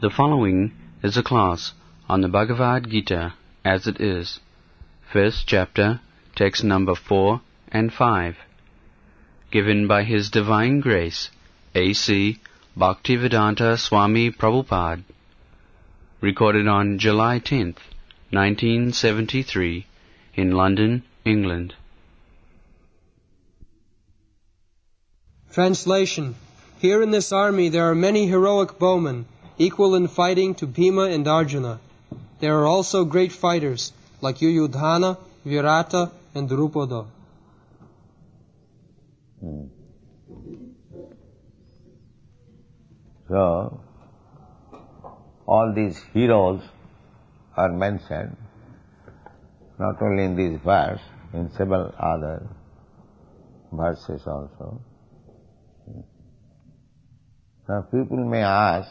The following is a class on the Bhagavad Gita as it is, first chapter, text number 4 and 5, given by His Divine Grace, A.C. Bhaktivedanta Swami Prabhupada, recorded on July 10th, 1973, in London, England. Translation. Here in this army there are many heroic bowmen, equal in fighting to Bhima and Arjuna. There are also great fighters, like Yuyudhana, Virata, and Drupada. Hmm. So, all these heroes are mentioned not only in this verse, in several other verses also. Hmm. Now people may ask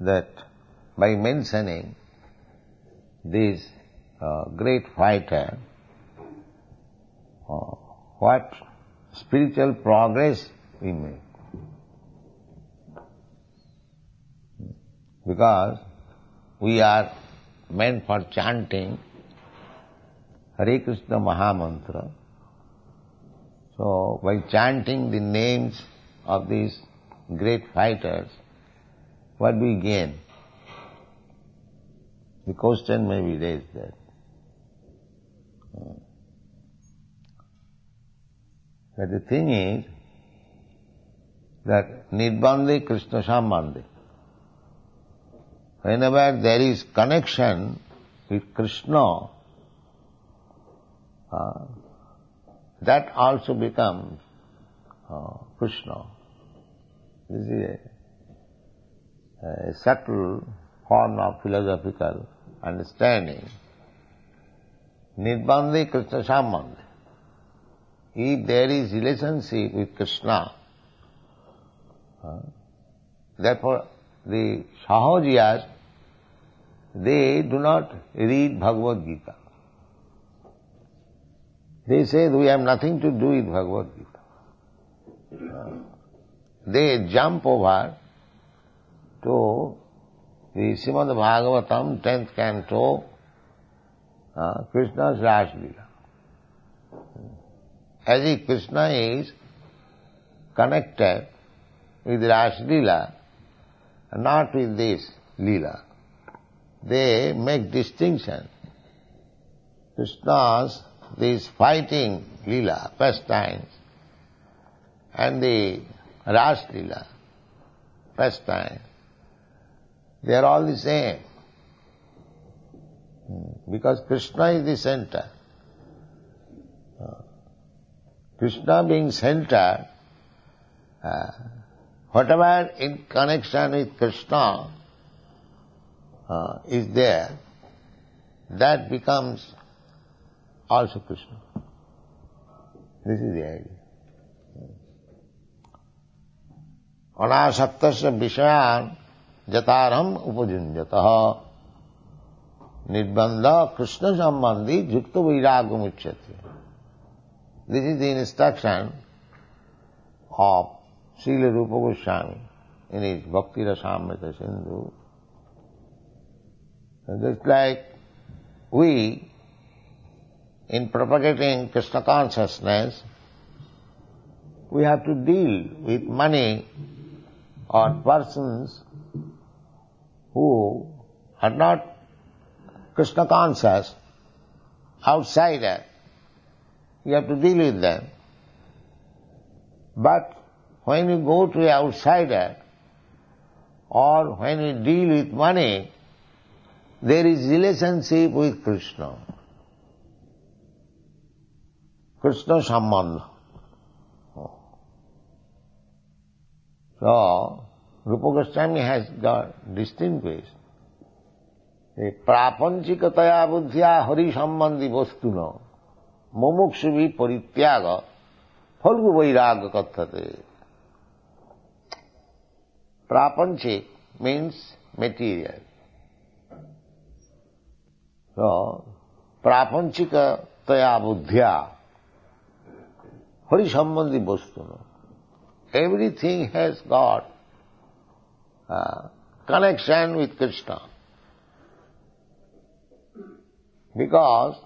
that by mentioning this uh, great fighter, uh, what spiritual progress we make. Because we are meant for chanting Hare Krishna Mahamantra. So by chanting the names of these great fighters, what we gain? The question may be raised there. But the thing is that Nirbandhe Krishna Sambandhe. Whenever there is connection with Krishna, uh, that also becomes uh, Krishna. This is a, a subtle form of philosophical understanding. Nirbandhe Krishna Sambandhe. If there is relationship with Krishna, uh, therefore the Sahajiyas, they do not read Bhagavad Gita. They say we have nothing to do with Bhagavad Gita. Uh, they jump over to the Srimad Bhagavatam, 10th canto, uh, Krishna's Ras As if Krishna is connected with Ras Leela, not with this Leela. They make distinction. Krishna's, these fighting Leela, pastimes, and the Ras Leela, pastime, they are all the same. Because Krishna is the center. Krishna being center, uh, whatever in connection with Krishna uh, is there, that becomes also Krishna. This is the idea. अनासक्त विषयान जतारम उपजुंजत निर्बंध, कृष्ण संबंधी झुक्त वैराग मुच्यते। This is the instruction of Srila Rupa Goswami in his Bhakti Rasamrita Sindhu just like we in propagating Krishna consciousness we have to deal with money और persons who are not Krishna conscious, outsider. You have to deal with them. But when you go to an outsider or when you deal with money, there is relationship with Krishna. Krishna Sambandha. So, Rupa Goswami has got distinguished প্রাপঞ্চিকতয়া বুদ্ধিয়া হরি সম্বন্ধী বস্তু ন মুমুক্ষুভি পরিত্যাগ ফলগু Bairag কথতে প্রাপঞ্চিক means material. So, prapanchika taya buddhya, hari sambandhi vastuna. Everything has got uh, connection with Krishna. Because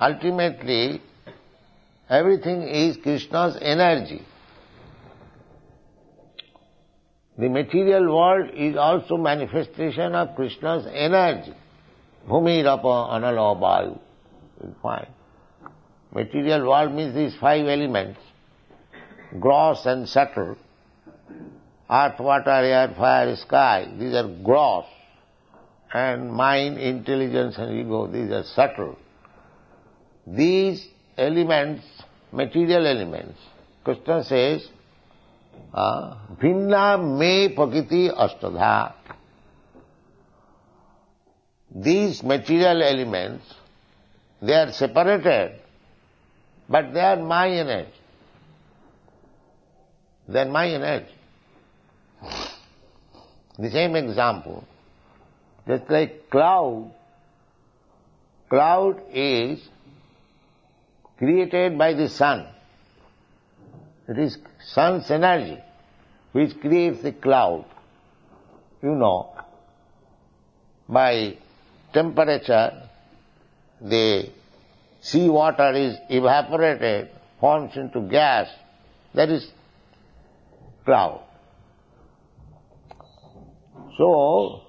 ultimately everything is Krishna's energy. The material world is also manifestation of Krishna's energy. Bhumi, Rapa, Anala, Vayu. You find. Material world means these five elements, gross and subtle earth, water, air, fire, sky, these are gross. And mind, intelligence and ego, these are subtle. These elements, material elements, Krishna says, ah, Bhinna me pakiti astadha. These material elements, they are separated, but they are my energy. They are my energy. The same example, just like cloud, cloud is created by the sun. It is sun's energy which creates the cloud. You know, by temperature, the sea water is evaporated, forms into gas, that is cloud. So,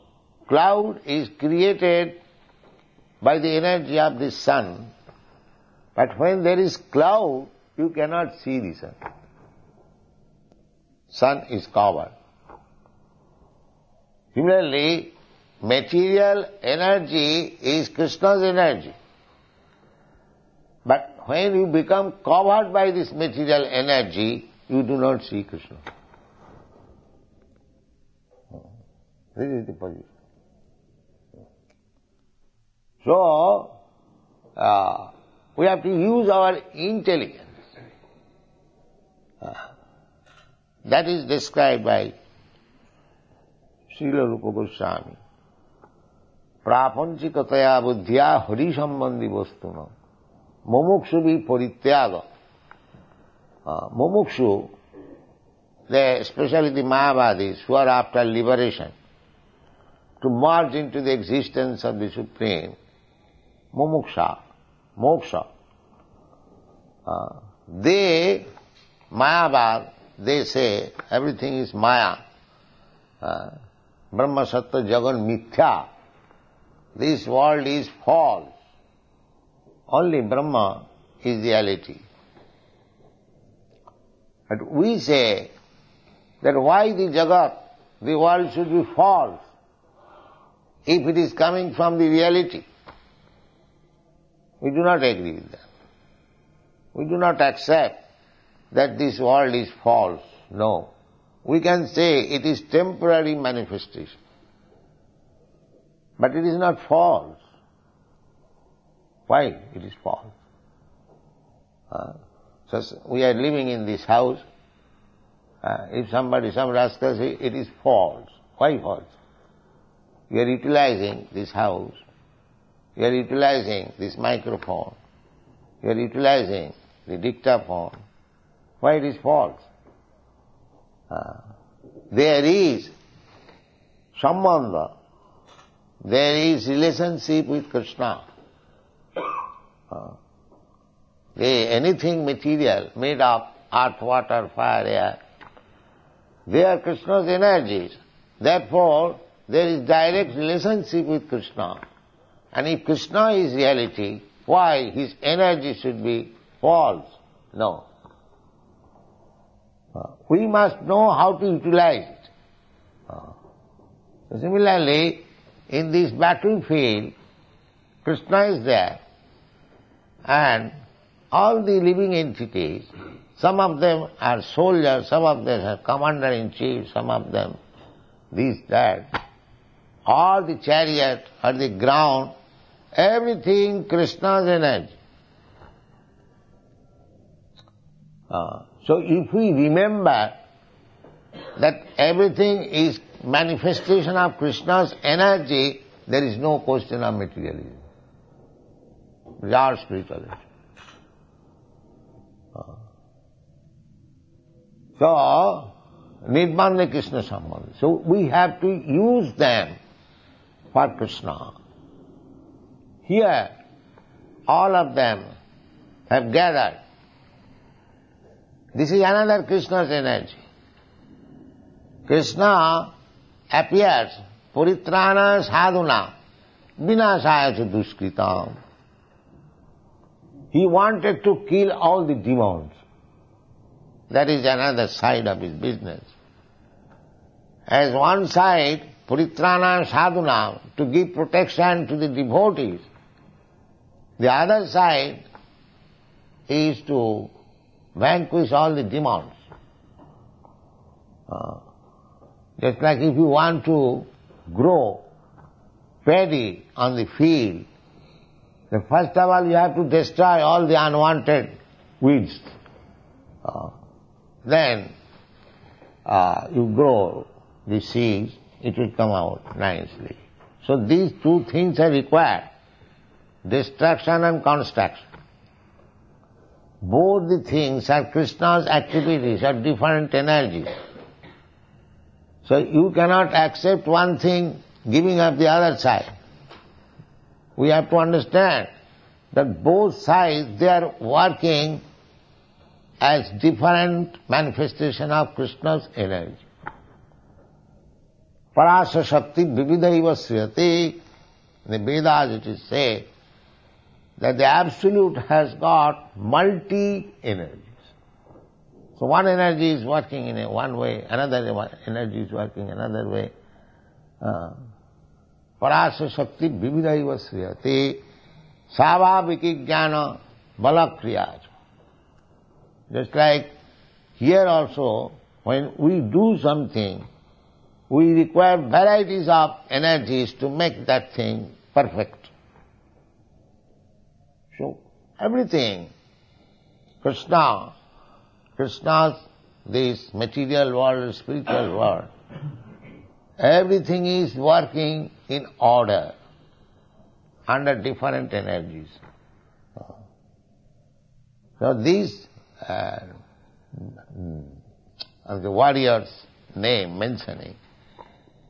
cloud is created by the energy of the sun, but when there is cloud, you cannot see the sun sun is covered. Similarly, material energy is Krishna's energy. But when you become covered by this material energy, you do not see Krishna. This is the position. So, uh, we have to use our intelligence. Uh, that is described by Srila Rupa Goswami. প্রাপঞ্চিকতয়া বুদ্ধিয়া হরি সম্বন্ধী বস্তু ন মুমুক্ষু B পরিত্যাগ মুমুক্ষু the, especially the Mahavadis who are after liberation, to merge into the existence of the Supreme, mumuksha, moksha, uh, they, Mayavad, they say everything is Maya. Uh, Brahma Satyam Jagan Mithya. This world is false. Only Brahma is reality. But we say that why the Jagat, the world should be false if it is coming from the reality. We do not agree with that. We do not accept that this world is false. No. We can say it is temporary manifestation. But it is not false. Why it is false? Uh, so we are living in this house. Uh, if somebody, some rascal say it is false. Why false? We are utilizing this house. We are utilizing this microphone. We are utilizing the dictaphone. Why it is false? Uh, there is sambandha, there is relationship with Krishna. Uh, anything material made of earth, water, fire, air, they are Krishna's energies. Therefore, there is direct relationship with Krishna. And if Krishna is reality, why his energy should be false? No. Uh, we must know how to utilize it. Uh, so similarly, in this battlefield, Krishna is there, and all the living entities, some of them are soldiers, some of them are commander-in-chief, some of them this, that. All the chariot or the ground, everything Krishna's energy. Uh, so if we remember that everything is manifestation of Krishna's energy, there is no question of materialism. Our spirituality. So, Nirbandhe Krishna Sambandha. So we have to use them for Krishna. Here, all of them have gathered. This is another Krishna's energy. Krishna appears puritrana sadhuna vinasaya duskritam. He wanted to kill all the demons. That is another side of his business. As one side, puritrana sadhuna, to give protection to the devotees. The other side is to vanquish all the demons. Uh, just like if you want to grow paddy on the field, then first of all you have to destroy all the unwanted weeds. Uh, then uh, you grow the seeds, it will come out nicely. So these two things are required, destruction and construction. Both the things are Krishna's activities, are different energies. So you cannot accept one thing giving up the other side. We have to understand that both sides, they are working as different manifestation of Krishna's energy. Parasa Shakti Vividaiva Sriyati, in the Vedas it is said that the Absolute has got multi-energies. So one energy is working in a one way, another energy is working another way. Uh, Parasa Shakti Vividaiva Savaviki Jnana Balakriyaj. Just like here also, when we do something, we require varieties of energies to make that thing perfect. So, everything, Krishna, Krishna's this material world, spiritual world, everything is working in order, under different energies. So these uh, the warrior's name mentioning,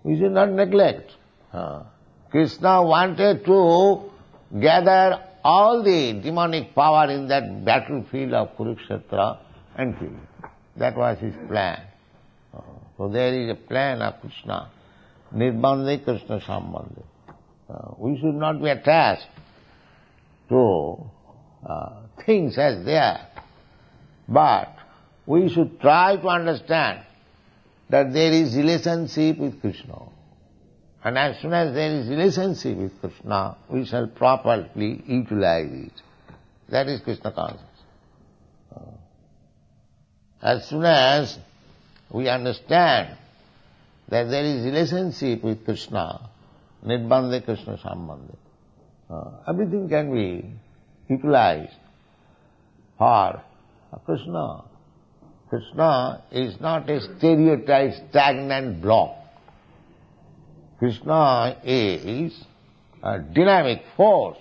we should not neglect. Uh, Krishna wanted to gather all the demonic power in that battlefield of Kurukshetra and kill. That was his plan. Uh, so there is a plan of Krishna. Nirbandhe Krishna Sambandhe. Uh, we should not be attached to uh, things as they are. But we should try to understand that there is relationship with Krishna. And as soon as there is relationship with Krishna, we shall properly utilize it. That is Krishna consciousness. As soon as we understand that there is relationship with Krishna, Nirbandhe Krishna Sambandhe, uh, everything can be utilized for Krishna. Krishna is not a stereotyped, stagnant block. Krishna is a dynamic force.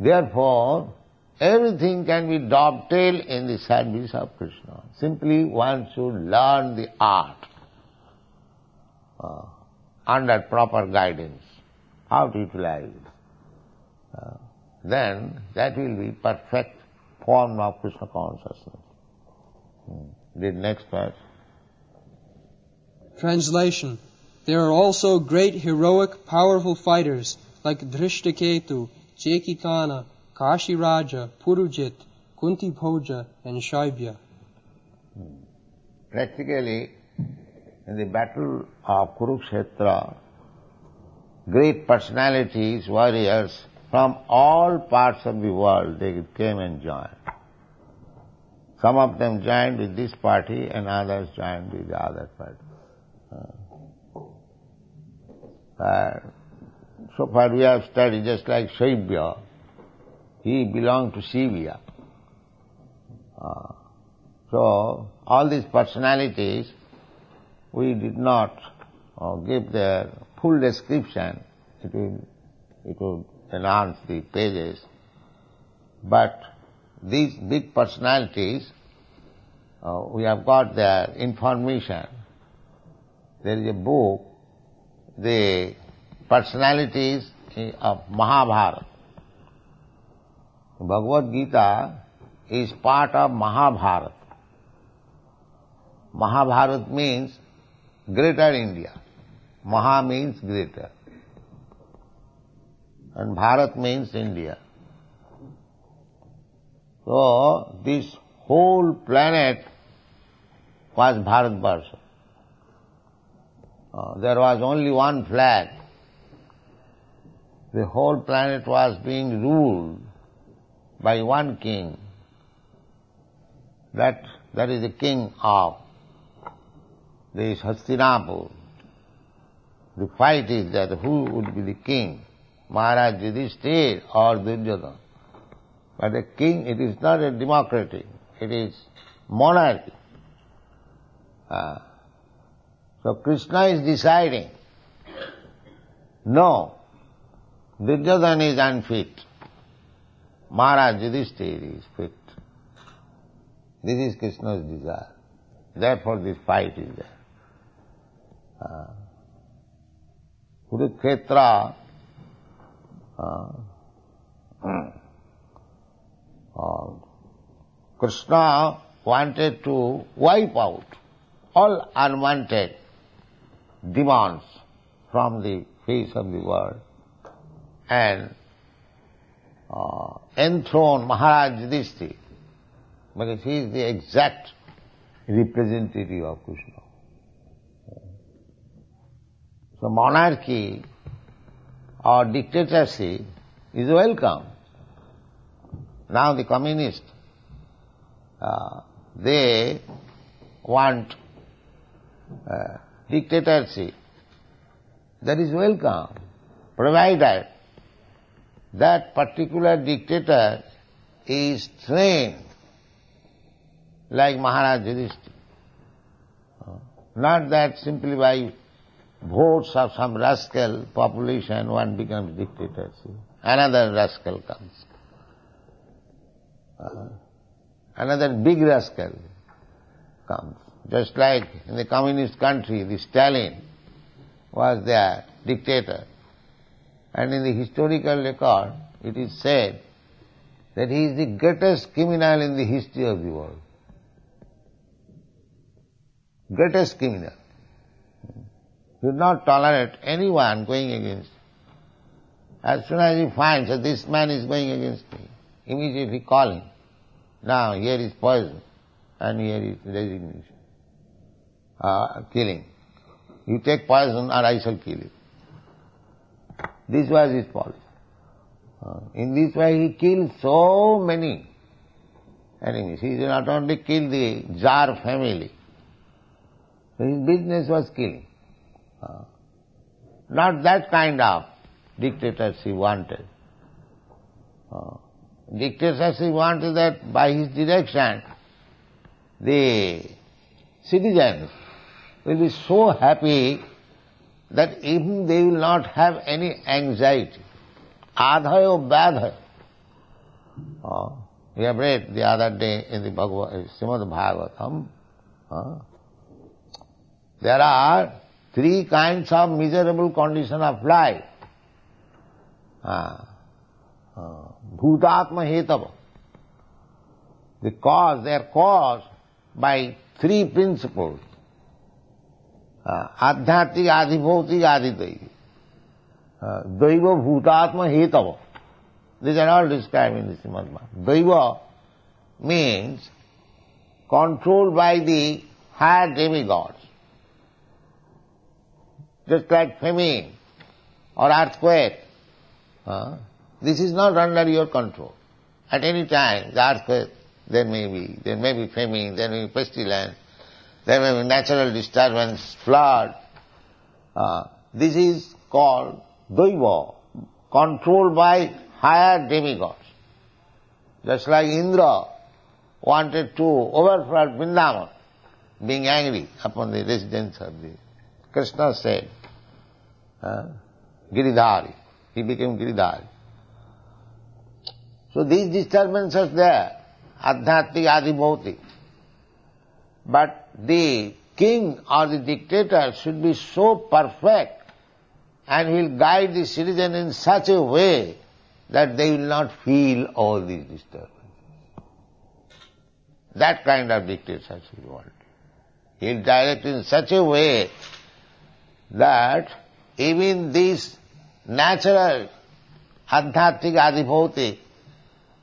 Therefore, everything can be dovetailed in the service of Krishna. Simply one should learn the art uh, under proper guidance, how to utilize. Uh, then that will be perfect form of Krishna consciousness. Hmm. The next part. Translation. There are also great heroic, powerful fighters like Drishtaketu, Chekitana, Kashi Raja, Purujit, Kunti Bhoja, and Shaibya. Hmm. Practically, in the battle of Kurukshetra, great personalities, warriors from all parts of the world, they came and joined. Some of them joined with this party and others joined with the other party. Uh, so far we have studied just like Shaibya, he belonged to Shivya. Uh, so all these personalities, we did not uh, give their full description. It will, it will enhance the pages. But these big personalities, uh, we have got their information. There is a book, the personalities of Mahabharata. Bhagavad Gita is part of Mahabharata. Mahabharata means greater India. Maha means greater. And Bharat means India. So, this whole planet was Bharatvarsha. Uh, there was only one flag. The whole planet was being ruled by one king. That, that is the king of this Hastinapur. The fight is that who would be the king, Maharaj Yudhishthir or Duryodhana. But a king, it is not a democracy, it is monarchy. Uh, so Krishna is deciding, no, Duryodhana is unfit. Maharaj Yudhishthir is fit. This is Krishna's desire. Therefore this fight is there. Uh, Kurukshetra uh, Krishna wanted to wipe out all unwanted demands from the face of the world and uh, enthrone Maharaj Yudhishthira because he is the exact representative of Krishna. So monarchy or dictatorship is welcome. Now the communists, uh, they want uh, dictatorship. That is welcome, provided that particular dictator is trained like Maharaj Yudhishthira. Not that simply by votes of some rascal population one becomes dictator. Another rascal comes. Uh, another big rascal comes. Just like in the communist country, the Stalin was their dictator. And in the historical record, it is said that he is the greatest criminal in the history of the world. Greatest criminal. He would not tolerate anyone going against him. As soon as he finds that this man is going against me, immediately call him. Now here is poison and here is resignation. Uh, killing. You take poison or I shall kill you. This was his policy. Uh, in this way he killed so many enemies. He did not only kill the Tsar family, his business was killing. Uh, not that kind of dictatorship he wanted. Uh, dictatorship wanted that by his direction the citizens will be so happy that even they will not have any anxiety. Adhayo badhayo. Uh, we have read the other day in the Bhagavad, Srimad Bhagavatam, uh, there are three kinds of miserable condition of life. Uh, uh, Bhutatma hetava. The cause, they are caused by three principles. आदि भौतिक आदि दैव दैव भूतात्म हेतव this are all describe in this दैव means controlled by the higher demigods. Just like famine or earthquake. Uh, this is not under your control. At any time, the earthquake, there may be, there may be famine, there may be pestilence, there may be natural disturbance, flood. Uh, this is called Daiva, controlled by higher demigods. Just like Indra wanted to overflood Vrindavan, being angry upon the residents of the Krishna said, uh, Giridhari. He became Giridhari. So these disturbances there, Adhyatmik, Adi, Bhautik. But the king or the dictator should be so perfect and he'll guide the citizen in such a way that they will not feel all these disturbances. That kind of dictatorship we want. He'll direct in such a way that even these natural adhyatmic adhibhautik,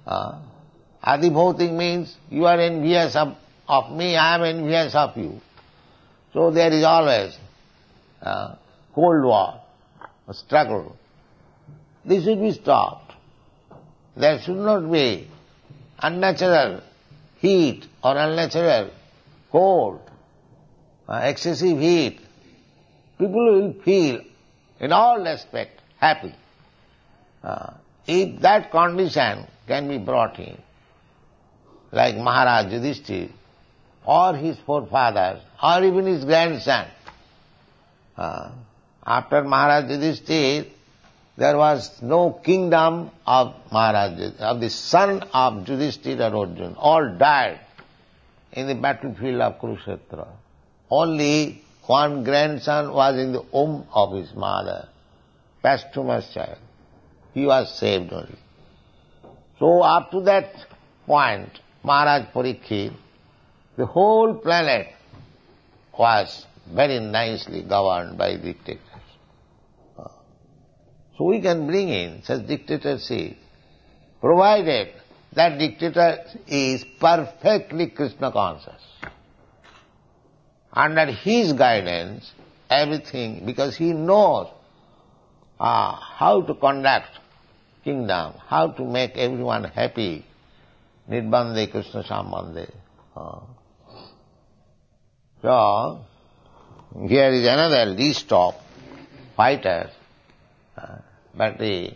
uh, adhibhautik means you are envious of, of me, I am envious of you. So there is always uh, cold war, a struggle. This should be stopped. There should not be unnatural heat or unnatural cold, uh, excessive heat. People will feel in all respect happy. Uh, if that condition can be brought in, like Maharaj Yudhishthir, or his forefathers, or even his grandson, uh, after Maharaj Yudhishthir, there was no kingdom of Maharaj, of the son of Yudhishthira Arjuna. All died in the battlefield of Kurukshetra. Only one grandson was in the womb of his mother, posthumous child. He was saved only. So up to that point, Maharaj Parikshit, the whole planet was very nicely governed by dictators. So we can bring in such dictatorship, provided that dictator is perfectly Krishna conscious. Under his guidance, everything, because he knows uh, how to conduct kingdom, how to make everyone happy, Nirbandhe Krishna Sambandhe. So, here is another list of fighters but the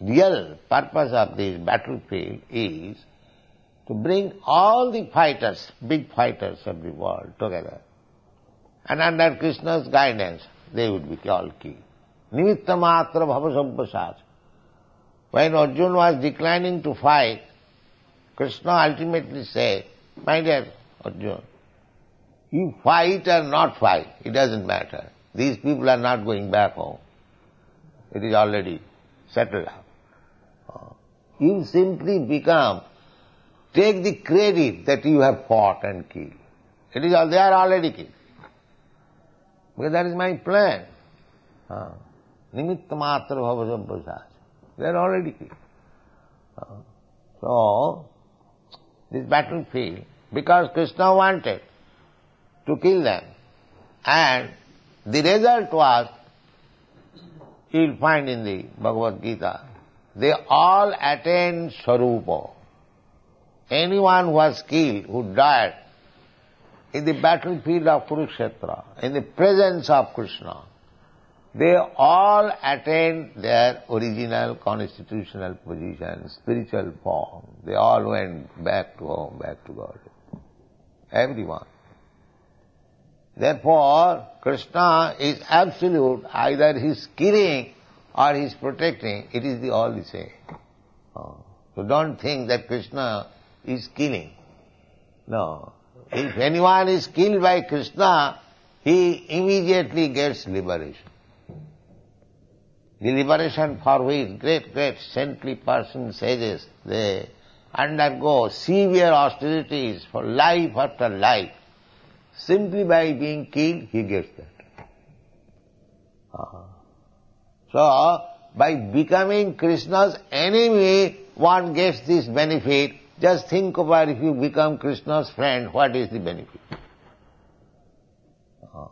real purpose of this battlefield is to bring all the fighters, big fighters of the world together. And under Krishna's guidance, they would be all killed. Nimitta matra bhava When Arjuna was declining to fight, Krishna ultimately said, My dear Arjuna, you fight or not fight, it doesn't matter. These people are not going back home. It is already settled up. Uh, you simply become, take the credit that you have fought and killed. It is all, they are already killed. Because that is my plan. Uh, Nimitta matra bhava They are already killed. Uh, so, this battlefield, because Krishna wanted to kill them, and the result was you'll find in the Bhagavad Gita, they all attained Sarupa. Anyone who was killed, who died in the battlefield of Kurukshetra, in the presence of Krishna, they all attained their original constitutional position, spiritual form. They all went back to home, back to God. Everyone. Therefore, Krishna is absolute, either he is killing or he is protecting, it is the all the same. Oh. So don't think that Krishna is killing. No. If anyone is killed by Krishna, he immediately gets liberation. The liberation for which great, great saintly persons, sages, they undergo severe austerities for life after life. Simply by being killed, he gets that. Uh-huh. So, by becoming Krishna's enemy, one gets this benefit. Just think about if you become Krishna's friend, what is the benefit? Uh-huh.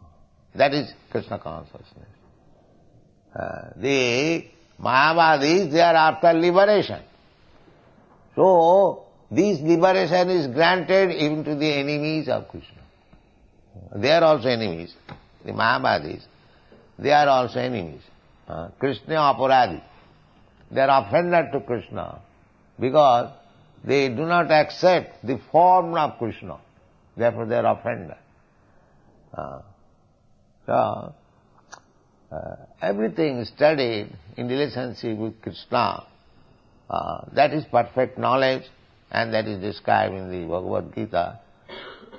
That is Krishna consciousness. Uh, the Mayavadis, they are after liberation. So, this liberation is granted even to the enemies of Krishna. They are also enemies. The Mayavadis, they are also enemies. Uh, Krishna aparadi. They are offended to Krishna because they do not accept the form of Krishna. Therefore they are offended. Uh, so, uh, everything studied in relationship with Krishna, uh, that is perfect knowledge and that is described in the Bhagavad Gita.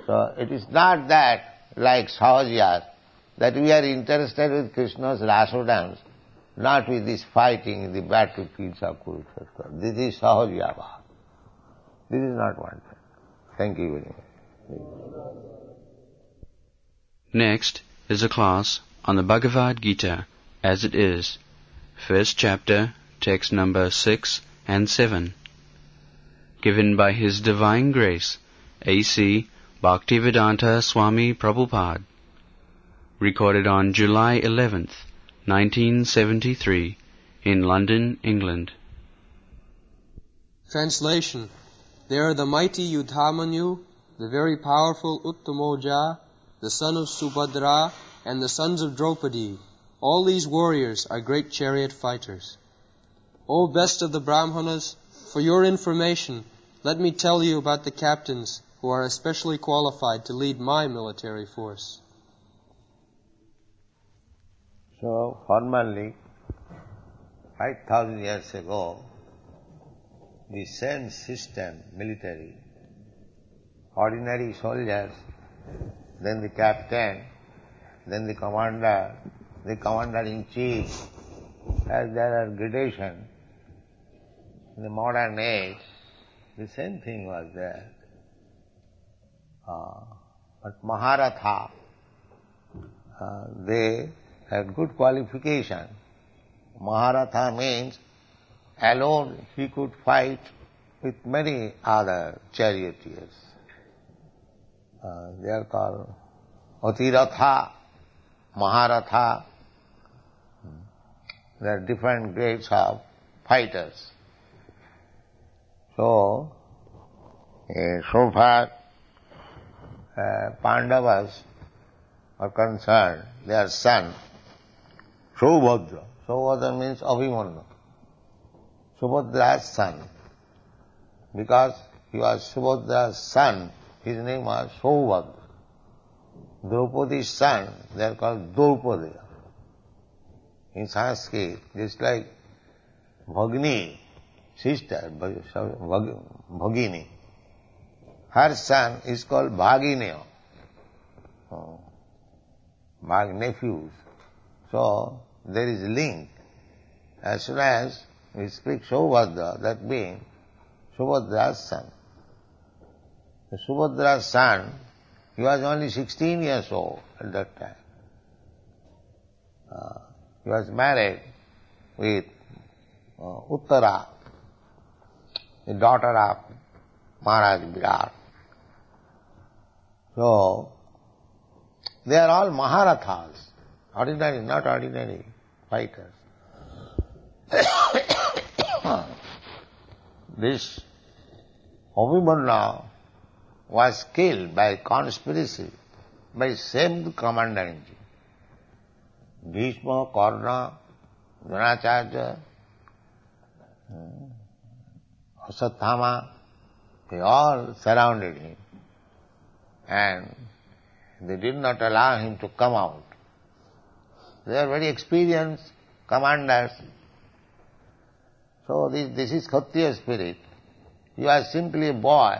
So it is not that like Sahajiyas, that we are interested with Krishna's Rasa dance, not with this fighting in the battlefields of Kurukshetra. This is Sahajyava. This is not one thing. Thank you very much. Next is a class on the Bhagavad Gita as it is, first chapter, text number 6 and 7, given by His Divine Grace, A.C. Bhaktivedanta Swami Prabhupada, recorded on July 11th, 1973, in London, England. Translation There are the mighty Yudhamanyu, the very powerful Uttamoja, the son of Subhadra, and the sons of Draupadi. All these warriors are great chariot fighters. O best of the Brahmanas, for your information, let me tell you about the captains who are especially qualified to lead my military force. So formerly, 5,000 years ago, the same system, military, ordinary soldiers, then the captain, then the commander, the commander-in-chief, as there are gradation. In the modern age, the same thing was there. Uh, but Maharatha, uh, they had good qualification. Maharatha means alone he could fight with many other charioteers. Uh, they are called Atiratha, Maharatha. There are different grades of fighters. So, so far uh, Pandavas are concerned, their son, Saubhadra. Saubhadra means Abhimanyu. Subhadra's son. Because he was Subhadra's son, his name was Saubhadra. Draupadi's son, they are called Draupadi. In Sanskrit, just like Bhagini, sister, Bhagini. Her son is called Bhagineya. Oh. Bhag nephews. So there is link. As soon as we speak Subhadra, that being Subhadra's son. The Subhadra's son, he was only 16 years old at that time. Uh, he was married with uh, Uttara, the daughter of Maharaj Virat. So, they are all Maharathas, ordinary, not ordinary fighters. this Abhimanyu was killed by conspiracy by same commander-in-chief. Bhishma, Karna, Dronacharya, hmm, Ashvatthama, they all surrounded him and they did not allow him to come out. They are very experienced commanders. So this, this is Kshatriya spirit. You are simply a boy,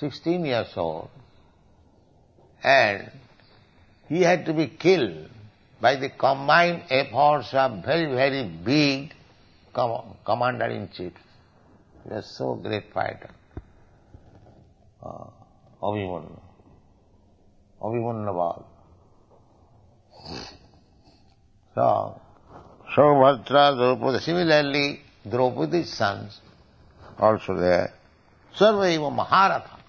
16 years old, and he had to be killed by the combined efforts of very, very big com- commander-in-chief. He was so great fighter. Uh, Abhimanyu. Abhimanyavad. So, Subhadra, Draupadi, similarly, Draupadi's sons also there. Sarvaiva Maharatha.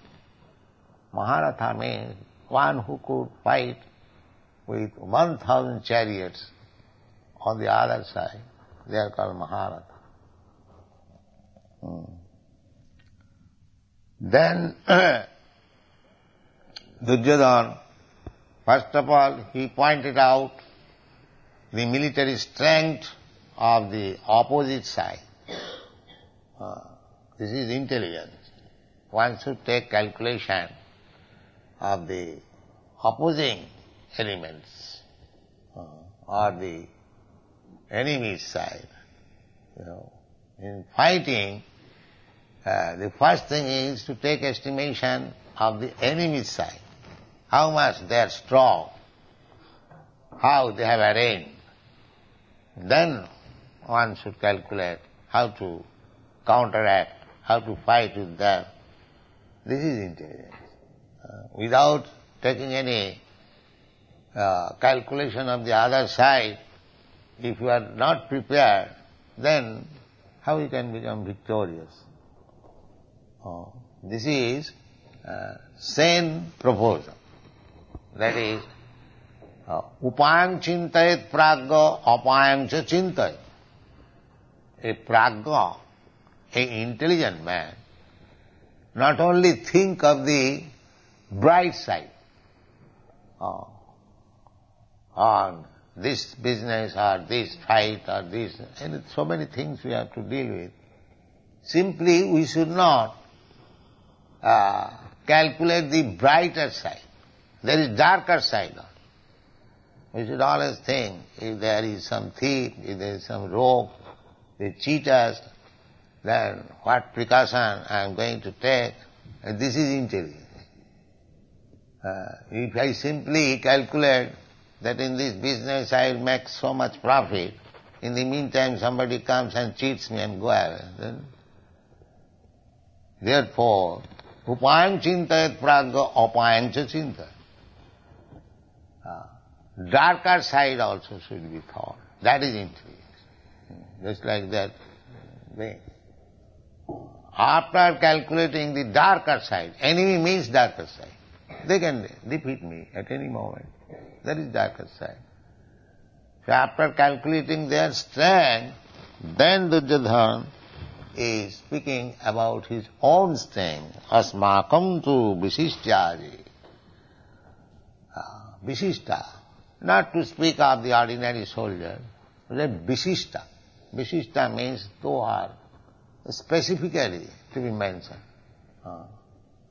Maharatha means one who could fight with 1,000 chariots on the other side. They are called Maharatha. Hmm. Then Duryodhana, first of all, he pointed out the military strength of the opposite side. Uh, this is intelligence. One should take calculation of the opposing elements uh, or the enemy's side. You know, in fighting, uh, the first thing is to take estimation of the enemy side, how much they are strong, how they have arranged, then one should calculate how to counteract, how to fight with them. This is intelligence. Uh, without taking any uh, calculation of the other side, if you are not prepared, then how you can become victorious? Oh, this is uh, sane proposal. That is, upayam chintayet pragga apayam cha. A pragga, a intelligent man, not only think of the bright side, uh, on this business or this fight or this, and so many things we have to deal with. Simply we should not uh, calculate the brighter side. There is darker side. We should always think if there is some thief, if there is some rogue, they cheat us, then what precaution I am going to take. And this is intelligence. Uh, if I simply calculate that in this business I will make so much profit, in the meantime somebody comes and cheats me and go away, then therefore Upayam chintayat pragga apayam chinta. Darker side also should be thought. That is intelligence. Just like that. They, after calculating the darker side, enemy means darker side. They can defeat me at any moment. That is darker side. So after calculating their strength, then Duryodhana is speaking about his own strength. Asmakam tu visishtyaji. Uh, visishta. Not to speak of the ordinary soldier, but visishta. Visishta means two are specifically to be mentioned. Uh,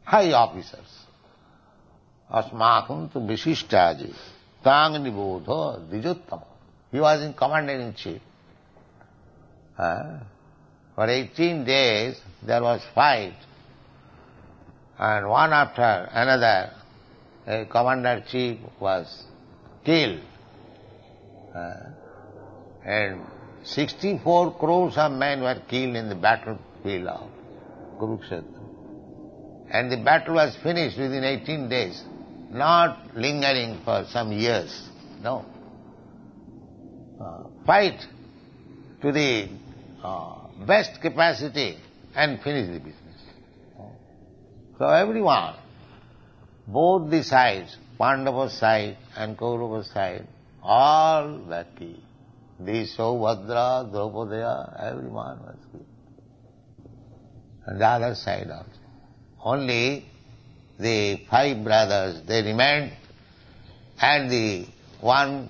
high officers. Asmakam tu visishtaji. Tang nibodha dvijottama. He was in commander-in-chief. Uh, for 18 days there was fight and one after another a commander-chief was killed. And 64 crores of men were killed in the battlefield of Kurukshetra. And the battle was finished within 18 days, not lingering for some years. No. Uh, fight to the uh, best capacity and finish the business. So everyone, both the sides, Pandava side and Kaurava side, all killed. The Saubhadra, Draupadeya, everyone was killed. And the other side also. Only the five brothers, they remained, and the one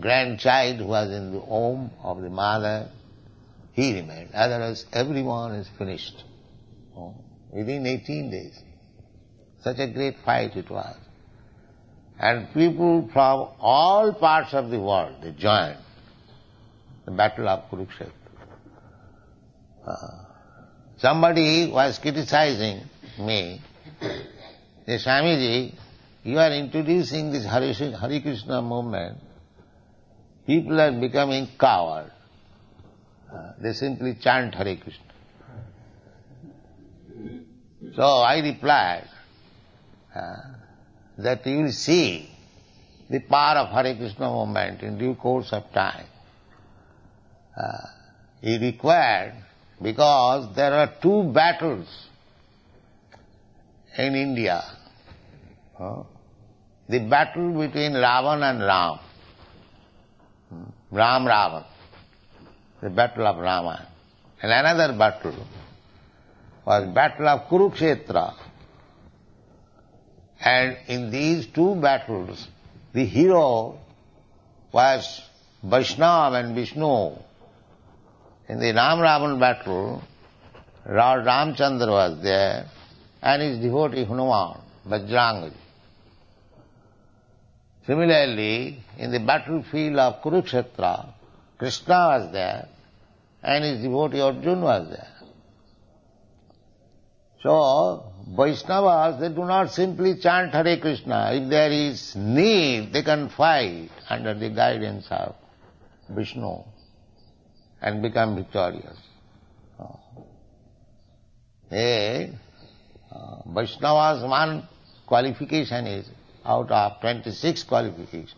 grandchild who was in the home of the mother, he remained. Otherwise, everyone is finished. Oh, within 18 days. Such a great fight it was. And people from all parts of the world, they joined the battle of Kurukshetra. Uh, somebody was criticizing me, the Swamiji, you are introducing this Hare, Krishna movement. People are becoming coward. Uh, they simply chant Hare Krishna. So I replied uh, that you will see the power of Hare Krishna movement in due course of time. Uh, he required because there are two battles in India. Uh, the battle between Ravan and Ram. Hmm. Ram Ravan the battle of Rama. And another battle was battle of Kurukshetra. And in these two battles, the hero was Vaishnav and Vishnu. In the Ram Ravan battle, Lord Ramchandra was there and his devotee Hanuman, Vajrangaji. Similarly, in the battlefield of Kurukshetra, Krishna was there and his devotee Arjuna was there. So, Vaishnavas, they do not simply chant Hare Krishna. If there is need, they can fight under the guidance of Vishnu and become victorious. Uh, Vaishnava's one qualification is, out of 26 qualifications,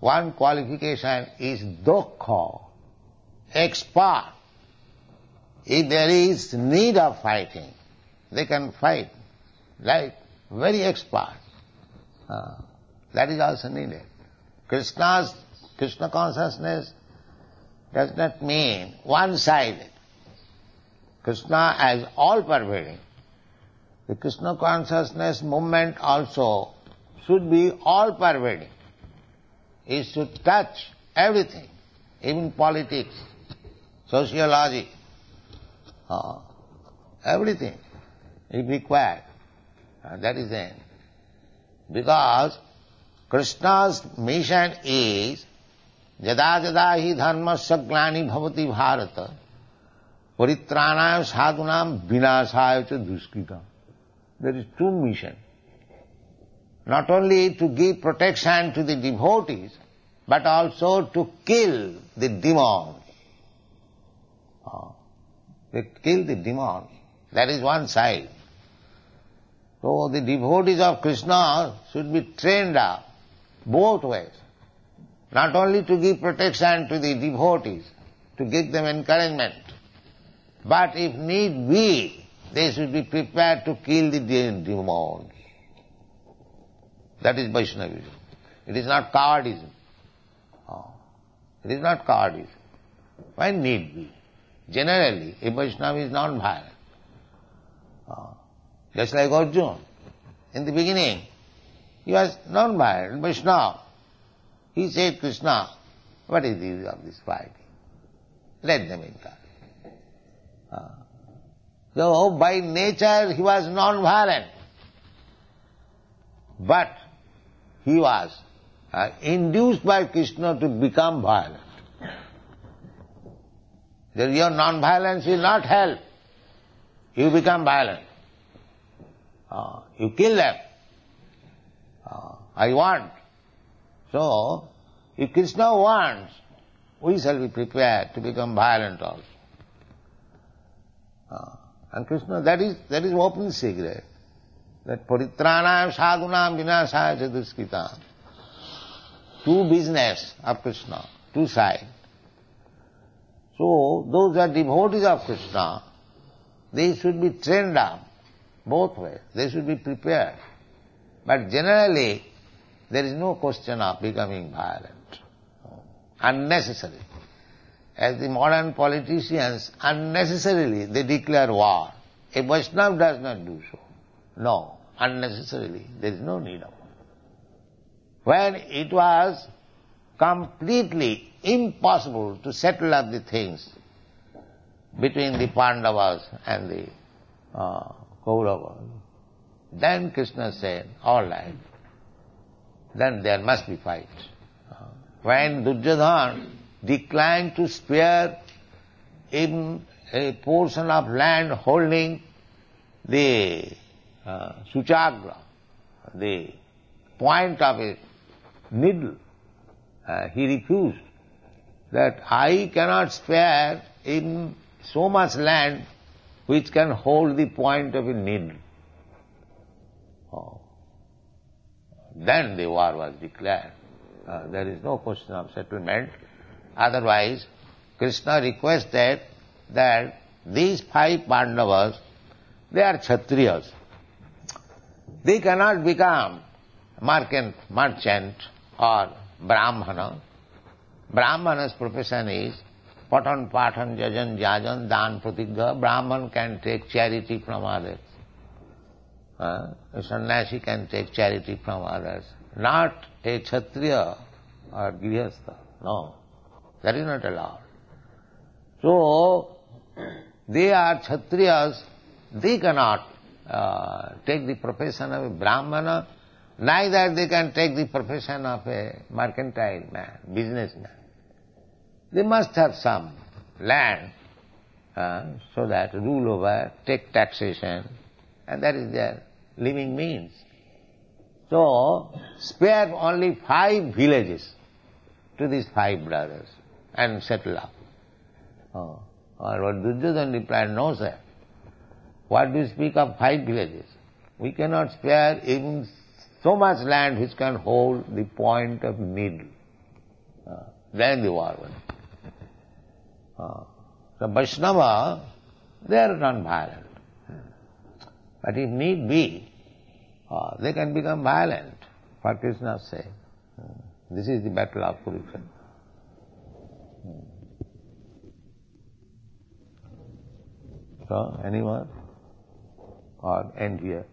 one qualification is dokha, expert. If there is need of fighting, they can fight like very expert. Uh, that is also needed. Krishna's, Krishna consciousness does not mean one-sided. Krishna as all-pervading. The Krishna consciousness movement also should be all-pervading. It should touch everything, even politics, sociology, uh, everything is required. Uh, that is the end. Because Krishna's mission is यदा यदा ही धर्म से ग्लानी भवती भारत परित्राणाय साधुनाम विनाशाय च दुष्कृता There is two mission. Not only to give protection to the devotees, but also to kill the demons. Oh. They kill the demons. That is one side. So the devotees of Krishna should be trained up both ways. Not only to give protection to the devotees, to give them encouragement, but if need be, they should be prepared to kill the demon. That is Vaishnavism. It is not cowardism. Oh. Ah. It is not cowardism. When need be. Generally, a Vaishnava is non-violent. Oh. Just like Arjuna. In the beginning, he was non-violent, Vaishnava. He said, Krishna, what is the use of this fighting? Let them encourage. Ah. Uh, so by nature he was non-violent. But he was uh, induced by Krishna to become violent. That your non-violence will not help. You become violent. Uh, you kill them. Uh, I want. So, if Krishna wants, we shall be prepared to become violent also. And Krishna, that is, that is open secret. That paritranam sadhunam vinasaya chaduskita. Two business of Krishna, two sides. So, those are devotees of Krishna, they should be trained up both ways. They should be prepared. But generally, there is no question of becoming violent. Unnecessary. As the modern politicians, unnecessarily they declare war. A Vaishnava does not do so. No, unnecessarily. There is no need of war. When it was completely impossible to settle up the things between the Pandavas and the uh, Kauravas, then Krishna said, all right, then there must be fight. When Duryodhana declined to spare in a portion of land holding the uh, Suchagra, the point of a needle, uh, he refused that I cannot spare in so much land which can hold the point of a needle. Oh. Then the war was declared. Uh, there is no question of settlement. Otherwise, Krishna requested that these five Pandavas, they are Kshatriyas. They cannot become merchant, merchant or Brahmana. Brahmana's profession is patan, patan, jajan, jajan, dan, pratigha. Brahman can take charity from others. Uh, a sannyasi can take charity from others. Not a kshatriya or grihastha. No. That is not allowed. So, they are kshatriyas, they cannot uh, take the profession of a brahmana, neither they can take the profession of a mercantile man, businessman. They must have some land uh, so that rule over, take taxation, and that is their living means. So, spare only five villages to these five brothers and settle up. Oh. Or Duryodhana replied, no sir. What do you speak of five villages? We cannot spare even so much land which can hold the point of needle. Uh, then the war went. Uh, so Vaishnava, they are non-violent. But if need be, uh, they can become violent, for Krishna's sake. This is the battle of Kurukshetra. Anyone? Or end here?